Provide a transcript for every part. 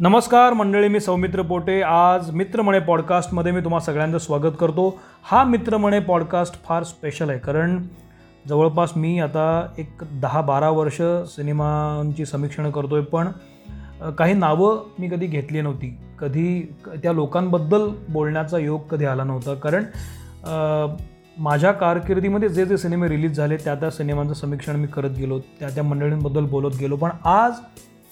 नमस्कार मंडळी मी सौमित्र पोटे. आज मित्रमणे पॉडकास्टमध्ये मी तुम्हा सगळ्यांचं स्वागत करतो. हा मित्रमणे पॉडकास्ट फार स्पेशल आहे कारण जवळपास मी आता एक दहा बारा वर्ष सिनेमांची समीक्षणं करतो आहे पण काही नावं मी कधी घेतली नव्हती. कधी त्या लोकांबद्दल बोलण्याचा योग कधी आला नव्हता कारण माझ्या कारकिर्दीमध्ये जे जे सिनेमे रिलीज झाले त्या त्या सिनेमांचं समीक्षण मी करत गेलो त्या त्या मंडळींबद्दल बोलत गेलो पण आज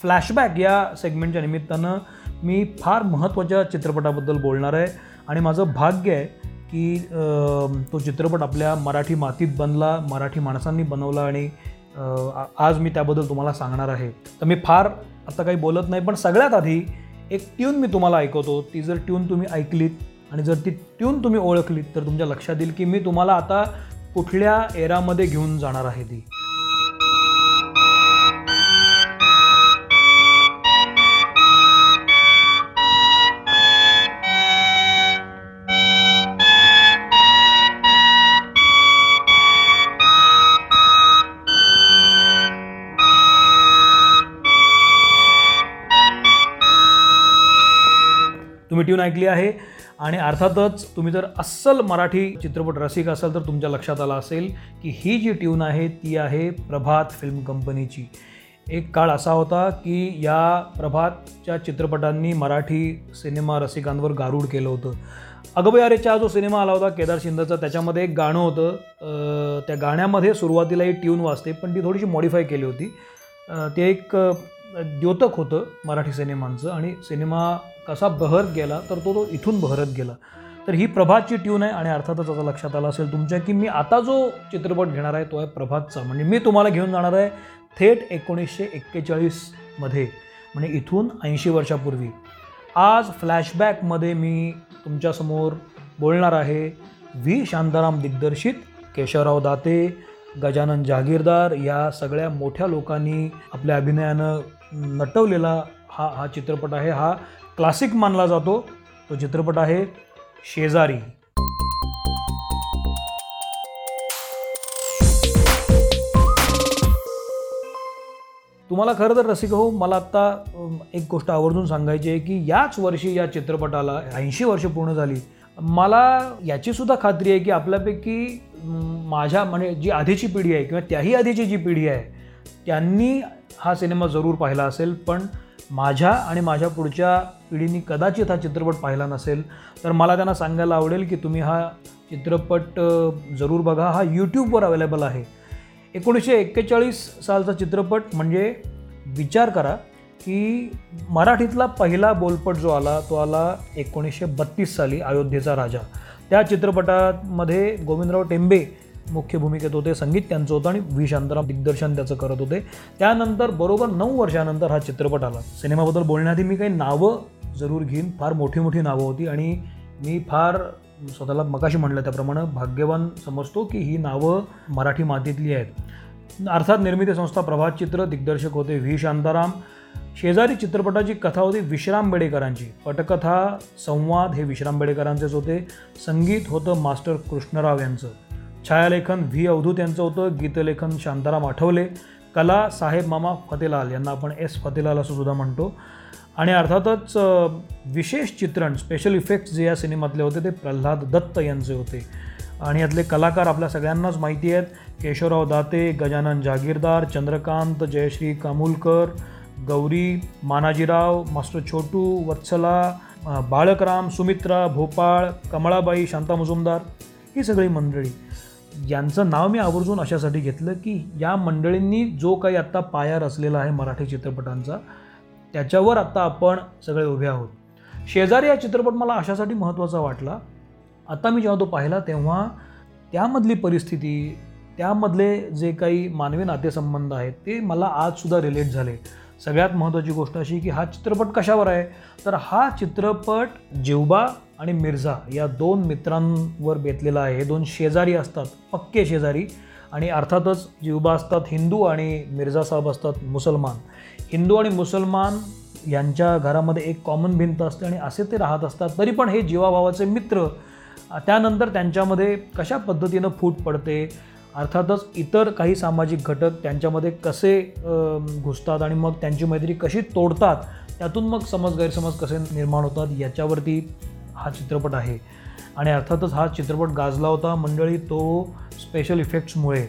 फ्लॅशबॅक या सेगमेंटच्या निमित्तानं मी फार महत्त्वाच्या चित्रपटाबद्दल बोलणार आहे. आणि माझं भाग्य आहे की तो चित्रपट आपल्या मराठी मातीत बनला मराठी माणसांनी बनवला आणि आज मी त्याबद्दल तुम्हाला सांगणार आहे. तर मी फार आता काही बोलत नाही पण सगळ्यात आधी एक ट्यून मी तुम्हाला ऐकवतो. ती जर ट्यून तुम्ही ऐकलीत आणि जर ती ट्यून तुम्ही ओळखलीत तर तुमच्या लक्षात येईल की मी तुम्हाला आता कुठल्या एरामध्ये घेऊन जाणार आहे ती. तुम्ही ट्यून ऐकली आहे. आणि अर्थातच तुम्ही जर अस्सल मराठी चित्रपट रसिक असाल तर तुमच्या लक्षात आलं असेल की ही जी ट्यून आहे ती आहे प्रभात फिल्म कंपनीची एक काळ असा होता की या प्रभातच्या चित्रपटांनी मराठी सिनेमा रसिकांवर गारूड केलं होतं. अगबयारेचा जो सिनेमा आला होता केदार शिंदेचा त्याच्यामध्ये एक गाणं होतं. त्या गाण्यामध्ये सुरुवातीला ही ट्यून वाजते पण ती थोडीशी मॉडिफाय केली होती. ते एक द्योतक होतं मराठी सिनेमांचं आणि सिनेमा कसा बहरत गेला तर तो तो इथून बहरत गेला. तर ही प्रभातची ट्यून आहे आणि अर्थातच आता लक्षात आलं असेल तुमच्या की मी आता जो चित्रपट घेणार आहे तो आहे प्रभातचा. म्हणजे मी तुम्हाला घेऊन जाणार आहे थेट एकोणीसशे एक्केचाळीसमध्ये म्हणजे इथून ऐंशी वर्षापूर्वी. आज फ्लॅशबॅकमध्ये मी तुमच्यासमोर बोलणार आहे व्ही शांताराम दिग्दर्शित केशवराव दाते गजानन जहागीरदार या सगळ्या मोठ्या लोकांनी आपल्या अभिनयानं नटवलेला हा हा चित्रपट आहे. हा क्लासिक मानला जातो. तो चित्रपट आहे शेजारी. तुम्हाला खरं तर रसिक हो मला आत्ता एक गोष्ट आवर्जून सांगायची आहे की याच वर्षी या चित्रपटाला ऐंशी वर्ष पूर्ण झाली. मला याची सुद्धा खात्री आहे की आपल्यापैकी माझ्या म्हणजे जी आधीची पिढी आहे किंवा त्याही आधीची जी पिढी आहे त्यांनी हा सिनेमा जरूर पाहिला असेल पण माझ्या आणि माझ्या पुढच्या पिढीने कदाचित हा चित्रपट पाहिला नसेल तर मला त्यांना सांगायला आवडेल की तुम्ही हा चित्रपट जरूर बघा. हा यूट्यूबवर अवेलेबल आहे. एकोणीसशे एक्केचाळीस सालचा चित्रपट म्हणजे विचार करा की मराठीतला पहिला बोलपट जो आला तो आला एकोणीसशे बत्तीस साली अयोध्येचा राजा. त्या चित्रपटामध्ये गोविंदराव टेंबे मुख्य भूमिकेत होते संगीत त्यांचं होतं आणि व्ही. शांताराम दिग्दर्शन त्याचं करत होते. त्यानंतर बरोबर नऊ वर्षानंतर हा चित्रपट आला. सिनेमाबद्दल बोलण्याआधी मी काही नावं जरूर घेईन. फार मोठी मोठी नावं होती आणि मी फार स्वतःला मकाशी म्हणलं त्याप्रमाणे भाग्यवान समजतो की ही नावं मराठी मातीतली आहेत. अर्थात निर्मिती संस्था प्रभात चित्र दिग्दर्शक होते व्ही. शांताराम. शेजारी चित्रपटाची कथा होती विश्राम बेडेकरांची. पटकथा संवाद हे विश्राम बेडेकरांचेच होते. संगीत होतं मास्टर कृष्णराव यांचं. छायालेखन व्ही. अवधूत यांचं होतं. गीतलेखन शांताराम आठवले. कला साहेब मामा फतेलाल यांना आपण एस फतेलाल असं सुद्धा म्हणतो. आणि अर्थातच विशेष चित्रण स्पेशल इफेक्ट्स जे या सिनेमातले होते ते प्रल्हाद दत्त यांचे होते. आणि यातले कलाकार आपल्या सगळ्यांनाच माहिती आहेत. केशवराव दाते गजानन जागीरदार चंद्रकांत जयश्री कामुलकर गौरी मानाजीराव मास्टर छोटू वत्सला बाळकराम सुमित्रा भोपाळ कमळाबाई शांता मुजुमदार ही सगळी मंडळी. यांचं नाव मी आवर्जून अशासाठी घेतलं की या मंडळींनी जो काही आत्ता पाया रचलेला आहे मराठी चित्रपटांचा त्याच्यावर आत्ता आपण सगळे उभे आहोत. शेजारी हा चित्रपट मला अशासाठी महत्त्वाचा वाटला. आता मी जेव्हा तो पाहिला तेव्हा त्यामधली परिस्थिती त्यामधले जे काही मानवी नातेसंबंध आहेत ते मला आजसुद्धा रिलेट झाले. सगळ्यात महत्त्वाची गोष्ट अशी की हा चित्रपट कशावर आहे? तर हा चित्रपट जिवबा आणि मिर्झा या दोन मित्रांवर बेतलेला आहे. हे दोन शेजारी असतात पक्के शेजारी. आणि अर्थातच जिवबा असतात हिंदू आणि मिर्झा साहेब असतात मुसलमान. हिंदू आणि मुसलमान यांच्या घरामध्ये एक कॉमन भिंत असते आणि असे ते राहत असतात. तरी पण हे जीवाभावाचे मित्र त्यानंतर त्यांच्यामध्ये कशा पद्धतीनं फूट पडते? अर्थातच इतर काही सामाजिक घटक त्यांच्यामध्ये कसे घुसतात आणि मग त्यांची मैत्री कशी तोडतात त्यातून मग समज गैरसमज कसे निर्माण होतात याच्यावरती हा चित्रपट आहे. आणि अर्थातच हा चित्रपट गाजला होता मंडळी तो स्पेशल इफेक्ट्समुळे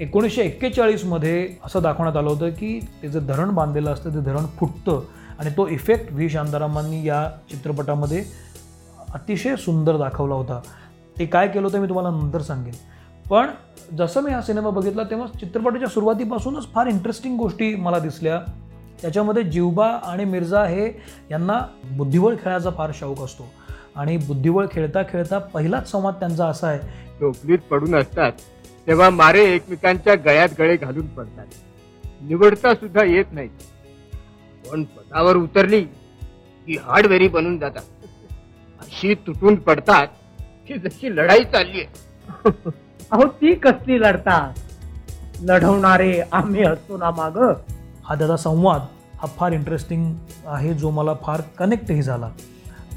एकोणीसशे एक्केचाळीसमध्ये असं दाखवण्यात आलं होतं की ते जे धरण बांधलेलं असतं ते धरण फुटतं आणि तो इफेक्ट व्ही. शांतारामांनी या चित्रपटामध्ये अतिशय सुंदर दाखवला होता. ते काय केलं होतं मी तुम्हाला नंतर सांगेन. पण जसं मी हा सिनेमा बघितला तेव्हा चित्रपटाच्या सुरुवातीपासूनच फार इंटरेस्टिंग गोष्टी मला दिसल्या. त्याच्यामध्ये जिवबा आणि मिर्झा हे यांना बुद्धिबळ खेळायचा फार शौक असतो. आणि बुद्धिबळ खेळता खेळता पहिलाच संवाद त्यांचा असा आहे टोपलीत पडून असतात तेव्हा मारे एकमेकांच्या गळ्यात गळे घालून पडतात. निवडता सुद्धा येत नाही. पण पदावर उतरली की हार्डवेरी बनून जातात. अशी तुटून पडतात की जशी लढाई चालली अहो ती कसली लढतात लढवणारे आम्ही असतो ना माग. हा त्याचा संवाद हा फार इंटरेस्टिंग आहे जो मला फार कनेक्टही झाला.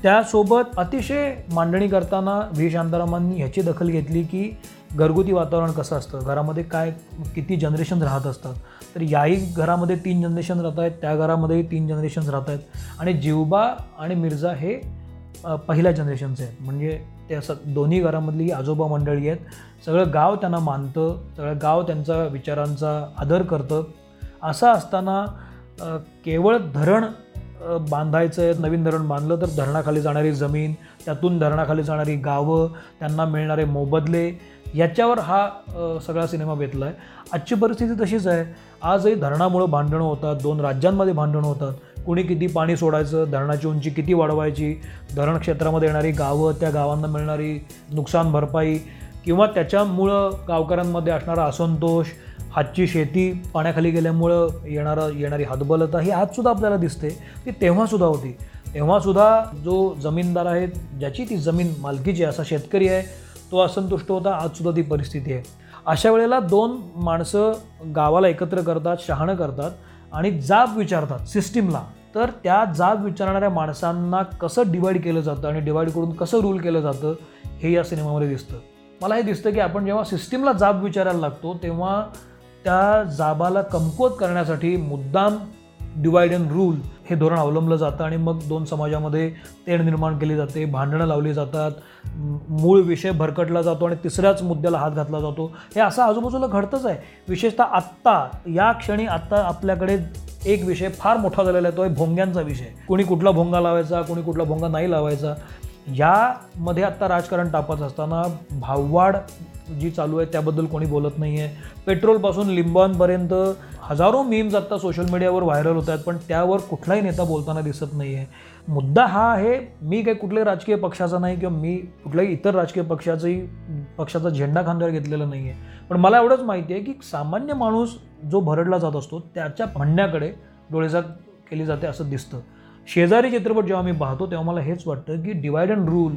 त्यासोबत अतिशय मांडणी करताना व्ही. शांतारामांनी ह्याची दखल घेतली की घरगुती वातावरण कसं असतं? घरामध्ये काय किती जनरेशन राहत असतात? तर याही घरामध्ये तीन जनरेशन राहत आहेत त्या घरामध्येही तीन जनरेशन राहत आहेत. आणि जिवबा आणि मिर्झा हे पहिल्या जनरेशनचे. आहेत म्हणजे ते असं दोन्ही घरामधली आजोबा मंडळी आहेत. सगळं गाव त्यांना मानतं सगळं गाव त्यांचा विचारांचा आदर करतं. असं असताना केवळ धरण बांधायचं आहे नवीन धरण बांधलं तर धरणाखाली जाणारी जमीन त्यातून धरणाखाली जाणारी गावं त्यांना मिळणारे मोबदले याच्यावर हा सगळा सिनेमा बेतला आहे आजची परिस्थिती तशीच आहे. आजही धरणामुळं भांडणं होतात दोन राज्यांमध्ये भांडणं होतात. कुणी किती पाणी सोडायचं धरणाची उंची किती वाढवायची धरण क्षेत्रामध्ये येणारी गावं त्या गावांना मिळणारी नुकसान भरपाई किंवा त्याच्यामुळं गावकऱ्यांमध्ये असणारा असंतोष हातची शेती पाण्याखाली गेल्यामुळं येणारं येणारी हातबलता ही आजसुद्धा आपल्याला दिसते. ती तेव्हासुद्धा होती. तेव्हासुद्धा जो जमीनदार आहे ज्याची ती जमीन मालकीची आहे, असा शेतकरी आहे तो असंतुष्ट होता आजसुद्धा ती परिस्थिती आहे. अशा वेळेला दोन माणसं गावाला एकत्र करतात शहाणं करतात. आणि जाब विचारतात सिस्टीमला. तर त्या जाब विचारणाऱ्या माणसांना कसं डिवाईड केलं जातं आणि डिवाईड करून कसं रूल केलं जातं हे या सिनेमामध्ये दिसतं. मला हे दिसतं की आपण जेव्हा सिस्टीमला जाब विचारायला लागतो तेव्हा त्या जाबाला कमकुवत करण्यासाठी मुद्दाम डिवाईड अँड रूल हे धोरण अवलंबलं जातं आणि मग दोन समाजामध्ये तेढ निर्माण केली जाते भांडणं लावली जातात मूळ विषय भरकटला जातो आणि तिसऱ्याच मुद्द्याला हात घातला जातो. हे असं आजूबाजूला घडतंच आहे. विशेषतः आत्ता या क्षणी आत्ता आपल्याकडे एक विषय फार मोठा झालेला आहे तो आहे भोंग्यांचा विषय. कोणी कुठला भोंगा लावायचा कोणी कुठला भोंगा नाही लावायचा. यामध्ये आत्ता राजकारण तापत असताना भाववाढ जी चालू आहे त्याबद्दल कोणी बोलत नाही आहे पेट्रोलपासून लिंबांपर्यंत हजारो मीम्स आत्ता सोशल मीडियावर व्हायरल होत आहेत पण त्यावर कुठलाही नेता बोलताना दिसत नाही आहे मुद्दा हा आहे मी काही कुठल्याही राजकीय पक्षाचा नाही किंवा मी कुठल्याही इतर राजकीय पक्षाचाही पक्षाचा झेंडा खांद्यावर घेतलेला नाही आहे पण मला एवढंच माहिती आहे की सामान्य माणूस जो भरडला जात असतो त्याच्या म्हणण्याकडे डोळेजाग केली जाते असं दिसतं. शेजारी चित्रपट जेव्हा मी पाहतो तेव्हा मला हेच वाटतं की डिवाइड अँड रूल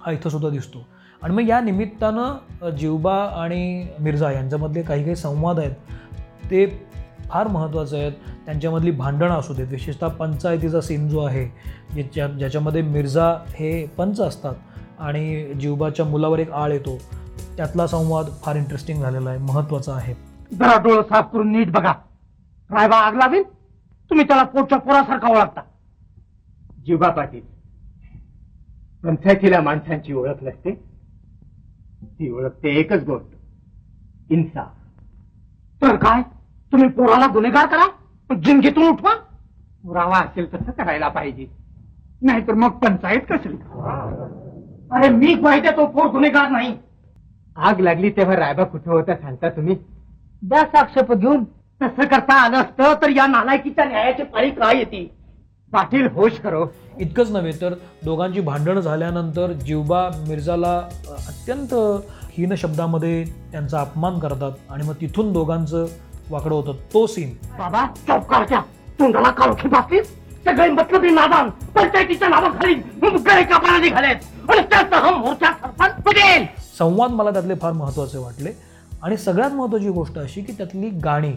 हा इथं सुद्धा दिसतो. आणि मग या निमित्तानं जिवबा आणि मिर्झा यांच्यामधले काही काही संवाद आहेत ते फार महत्त्वाचे आहेत. त्यांच्यामधली भांडणं असू देत विशेषतः पंचायतीचा सीन जो आहे ज्याच्या ज्याच्यामध्ये मिर्झा हे पंच असतात आणि जिवबाच्या मुलावर एक आळ येतो त्यातला संवाद फार इंटरेस्टिंग झालेला आहे महत्त्वाचा आहे. जरा डोळं साफ करून नीट बघा. रायबा आग लावेल तुम्ही त्याला पोटच्या पोरासारखा ओळखता. जिवा पाटील पंचायतीला माणसांची ओळख नसते. ती ओळखते एकच गोष्ट. इन्साफ. तर काय? तुम्ही पोराला गुन्हेगार करा? जिंदगीतून उठवा? पुरावा असेल तसं करायला पाहिजे. नाहीतर मग पंचायत कसली? अरे मी पाहिजे तो पोर गुन्हेगार नाही. आग लागली तेव्हा रायबा कुठं होता सांगता तुम्ही? द्या साक्षेप घेऊन. तसं करता आलं असतं तर या नालायकीच्या न्यायाची पाळी काय येते? पाटील होश करो. इतकंच नव्हे तर दोघांची भांडणं झाल्यानंतर जिवबा मिर्झाला अत्यंत हीन शब्दामध्ये त्यांचा अपमान करतात आणि मग तिथून दोघांचं वाकडं होतं. तो सीन बाबा चौकारच्या तोंडाला काळोखी बाबतीत सगळे मतलबी नादान पंचायतीच्या नावाखाली गळे निघालेत आणि त्यासह मोर्चा सरपंच संवाद मला त्यातले फार महत्त्वाचे वाटले. आणि सगळ्यात महत्त्वाची गोष्ट अशी की त्यातली गाणी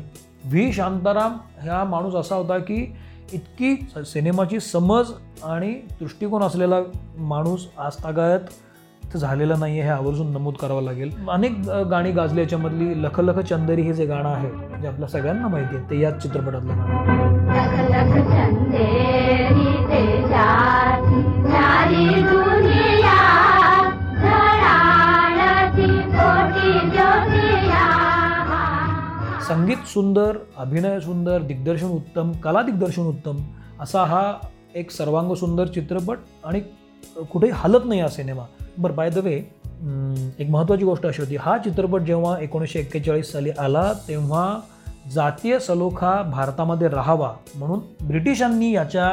व्ही. शांताराम हा माणूस असा होता की इतकी सिनेमाची समज आणि दृष्टिकोन असलेला माणूस आजतागायत झालेला नाही आहे हे आवर्जून नमूद करावं लागेल. अनेक गाणी गाजली याच्यामधली लख लख चंदेरी हे जे गाणं आहे जे आपल्या सगळ्यांना माहिती आहे ते याच चित्रपटातलं गाणं सुंदर अभिनय सुंदर दिग्दर्शन उत्तम कला दिग्दर्शन उत्तम असा हा एक सर्वांग सुंदर चित्रपट आणि कुठेही हलत नाही हा सिनेमा. बरं बाय द वे एक महत्त्वाची गोष्ट अशी होती. हा चित्रपट जेव्हा एकोणीसशे एक्केचाळीस साली आला तेव्हा जातीय सलोखा भारतामध्ये राहावा म्हणून ब्रिटिशांनी याच्या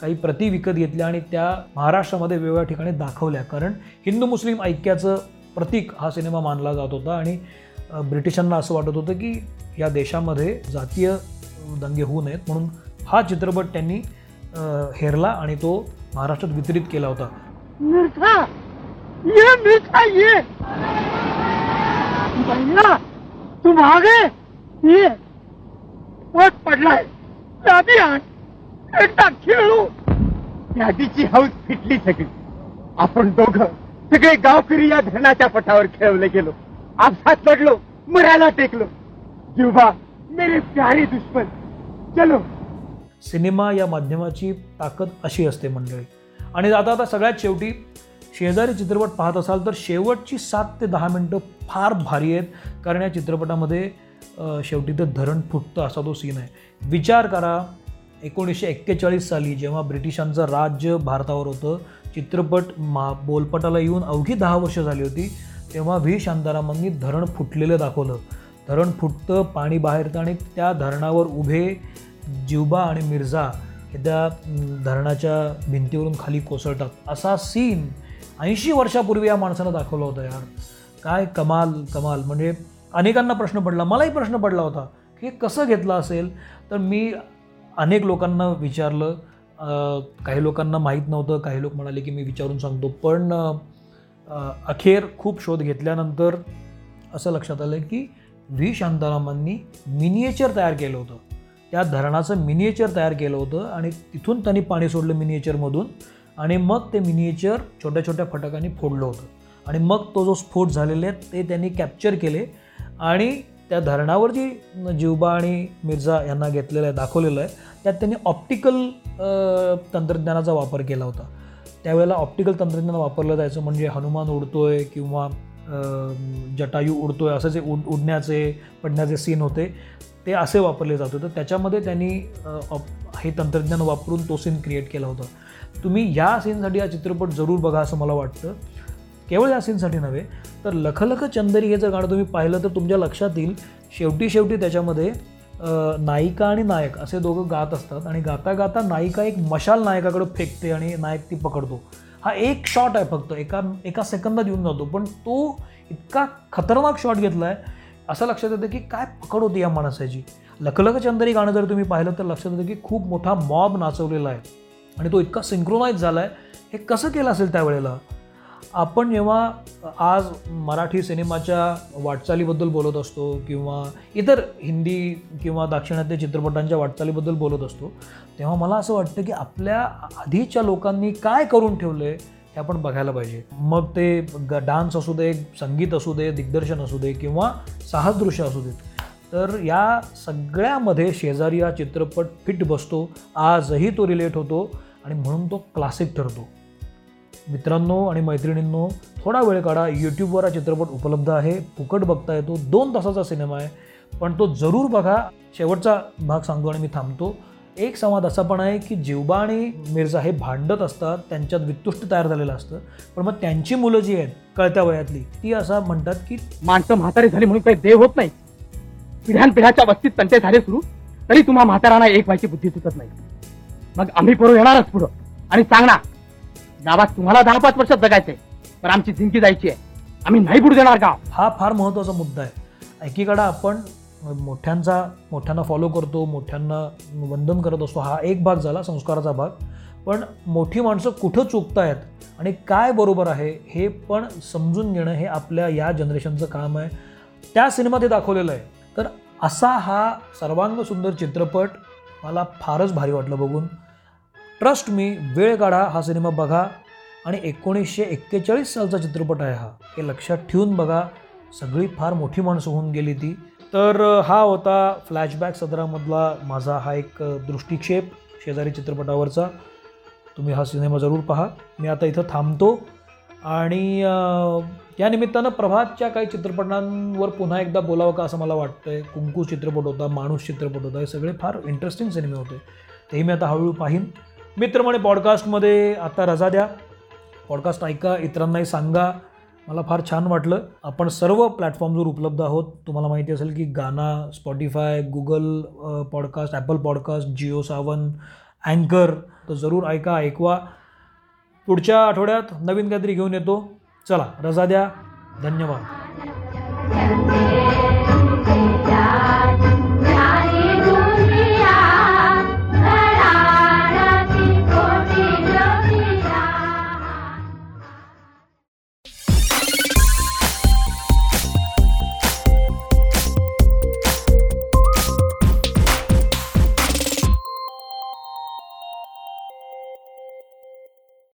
काही प्रती विकत घेतल्या आणि त्या महाराष्ट्रामध्ये वेगवेगळ्या ठिकाणी दाखवल्या. कारण हिंदू मुस्लिम ऐक्याचं प्रतीक हा सिनेमा मानला जात होता आणि ब्रिटिशांना असं वाटत होतं की या देशामध्ये जातीय दंगे होऊ नयेत म्हणून हा चित्रपट त्यांनी अ, हेरला आणि तो महाराष्ट्रात वितरित केला होता. मिर्झा ये मिर्झा ये! तुम आ गए ये पोट पडलाय. दादी आण एकदा खेळू. यादीची हौस फिटली सगळी. आपण दोघं सगळे गावकरी या धरणाच्या पटावर खेळवले गेलो. आपसात पडलो मराला टेकलो. जीवा मेरे प्यारे दुश्मन चलो. सिनेमा या माध्यमाची ताकद अशी असते मंडळी. आणि आता आता सगळ्यात शेवटी शेजारी चित्रपट पाहत असाल तर शेवटची सात ते दहा मिनटं फार भारी आहेत कारण या चित्रपटामध्ये शेवटी ते धरण फुटतं असा तो सीन आहे. विचार करा एकोणीसशे एक्केचाळीस साली जेव्हा ब्रिटिशांचं राज्य भारतावर होतं चित्रपट मा बोलपटाला येऊन अवघी दहा वर्ष झाली होती तेव्हा व्ही शांतारामांनी धरण फुटलेलं दाखवलं. धरण फुटतं पाणी बाहेरतं आणि त्या धरणावर उभे जिवबा आणि मिर्झा हे त्या धरणाच्या भिंतीवरून खाली कोसळतात. असा सीन ऐंशी वर्षापूर्वी या माणसानं दाखवला होता यार. काय कमाल कमाल. म्हणजे अनेकांना प्रश्न पडला मलाही प्रश्न पडला होता की कसं घेतलं असेल? तर मी अनेक लोकांना विचारलं. काही लोकांना माहीत नव्हतं काही लोक म्हणाले की मी विचारून सांगतो. पण अखेर खूप शोध घेतल्यानंतर असं लक्षात आलं की व्ही. शांतारामांनी मिनिएचर तयार केलं होतं. त्या धरणाचं मिनिएचर तयार केलं होतं आणि तिथून त्यांनी पाणी सोडलं मिनिएचरमधून आणि मग ते मिनिएचर छोट्या छोट्या फटकांनी फोडलं होतं. आणि मग तो जो स्फोट झालेले आहे ते त्यांनी कॅप्चर केले आणि त्या धरणावर जी जिवबा आणि मिर्झा यांना घेतलेलं आहे दाखवलेलं आहे त्यात त्यांनी ऑप्टिकल तंत्रज्ञानाचा वापर केला होता. त्यावेळेला ऑप्टिकल तंत्रज्ञान वापरलं जायचं म्हणजे हनुमान उडतोय किंवा जटायू उडतोय असं जे उड उडण्याचे पडण्याचे सीन होते ते असे वापरले जात होते. त्याच्यामध्ये त्यांनी ऑप- हे तंत्रज्ञान वापरून तो सीन क्रिएट केला होता. तुम्ही या सीनसाठी हा चित्रपट जरूर बघा असं मला वाटतं. केवळ या सीनसाठी नव्हे तर लखलख चंदरी हे जर गाणं तुम्ही पाहिलं तर तुमच्या लक्षात येईल. शेवटी शेवटी त्याच्यामध्ये नायिका आणि नायक असे दोघं गात असतात आणि गाता गाता नायिका एक मशाल नायकाकडे फेकते आणि नायक ती पकडतो. हा एक शॉट आहे फक्त. एका एका सेकंदात येऊन जातो. पण तो इतका खतरनाक शॉट घेतला आहे असं लक्षात येतं की काय पकड होती या माणसाची. लखलख चंदरी गाणं जर तुम्ही पाहिलं तर लक्षात येतं की खूप मोठा मॉब नाचवलेला आहे. आणि तो इतका सिंक्रोनाईज झाला आहे हे कसं केलं असेल त्यावेळेला? आपण जेव्हा आज मराठी सिनेमाच्या वाटचालीबद्दल बोलत असतो किंवा इतर हिंदी किंवा दाक्षिणात्य चित्रपटांच्या वाटचालीबद्दल बोलत असतो तेव्हा मला असं वाटतं की आपल्या आधीच्या लोकांनी काय करून ठेवलं आहे हे आपण बघायला पाहिजे. मग ते ग डान्स असू दे संगीत असू दे दिग्दर्शन असू दे किंवा साहसदृश्य असू देत तर या सगळ्यामध्ये शेजारी हा चित्रपट फिट बसतो आजही तो रिलेट होतो आणि म्हणून तो क्लासिक ठरतो. मित्रांनो आणि मैत्रिणींनो थोडा वेळ काढा. यूट्यूबवर हा चित्रपट उपलब्ध आहे. फुकट बघता येतो. दोन तासाचा सिनेमा आहे. पण तो जरूर बघा. शेवटचा भाग सांगतो आणि मी थांबतो. एक संवाद असा पण आहे की जिवबा आणि मिर्झा हे भांडत असतात. त्यांच्यात वित्तुष्ट तयार झालेलं असतं. पण मग त्यांची मुलं जी आहेत कळत्या वयातली ती असं म्हणतात की माणसं म्हातारी झाली म्हणून काही देव होत नाही. पिढ्यान पिढ्याच्या वस्तीत तंटे झाले सुरू तरी तुम्हा म्हातारांना एक व्हायची बुद्धी सुचत नाही. मग आम्ही पुढे येणारच पुढं. आणि सांगणार गावात तुम्हाला दहा पाच वर्षात जगायचंय पण आमची जिंकी जायची आहे. आम्ही नाही बुडू देणार गाव. हा फार महत्त्वाचा मुद्दा आहे. एकीकडं आपण मोठ्यांचा मोठ्यांना फॉलो करतो मोठ्यांना वंदन करत असतो. हा एक भाग झाला संस्काराचा भाग. पण मोठी माणसं कुठं चुकतायत आणि काय बरोबर आहे हे पण समजून घेणं हे आपल्या या जनरेशनचं काम आहे. त्या सिनेमात हे दाखवलेलं आहे. तर असा हा सर्वांग सुंदर चित्रपट मला फारच भारी वाटलं बघून. ट्रस्ट मी वेळ काढा हा सिनेमा बघा आणि एकोणीसशे एक्केचाळीस सालचा चित्रपट आहे हा. हे लक्षात ठेवून बघा सगळी फार मोठी माणसं होऊन गेली ती. तर हा होता फ्लॅशबॅक सदरामधला माझा हा एक दृष्टिक्षेप शेजारी चित्रपटावरचा. तुम्ही हा सिनेमा जरूर पहा. मी आता इथं थांबतो आणि या निमित्तानं प्रभातच्या काही चित्रपटांवर पुन्हा एकदा बोलावं का असं मला वाटतंय. कुंकू चित्रपट होता माणूस चित्रपट होता हे सगळे फार इंटरेस्टिंग सिनेमे होते. तेही मी आता हळूहळू पाहीन. मित्रमणे पॉडकास्टमध्ये आता रजा द्या. पॉडकास्ट ऐका इतरांनाही सांगा. मला फार छान वाटलं. आपण सर्व प्लॅटफॉर्मवर उपलब्ध आहोत. तुम्हाला माहिती असेल की Gaana Spotify Google podcast Apple podcast Jio Saavn अँकर तर जरूर ऐका ऐकवा. पुढच्या आठवड्यात नवीन काहीतरी घेऊन येतो. चला रजा द्या. धन्यवाद. Yeah.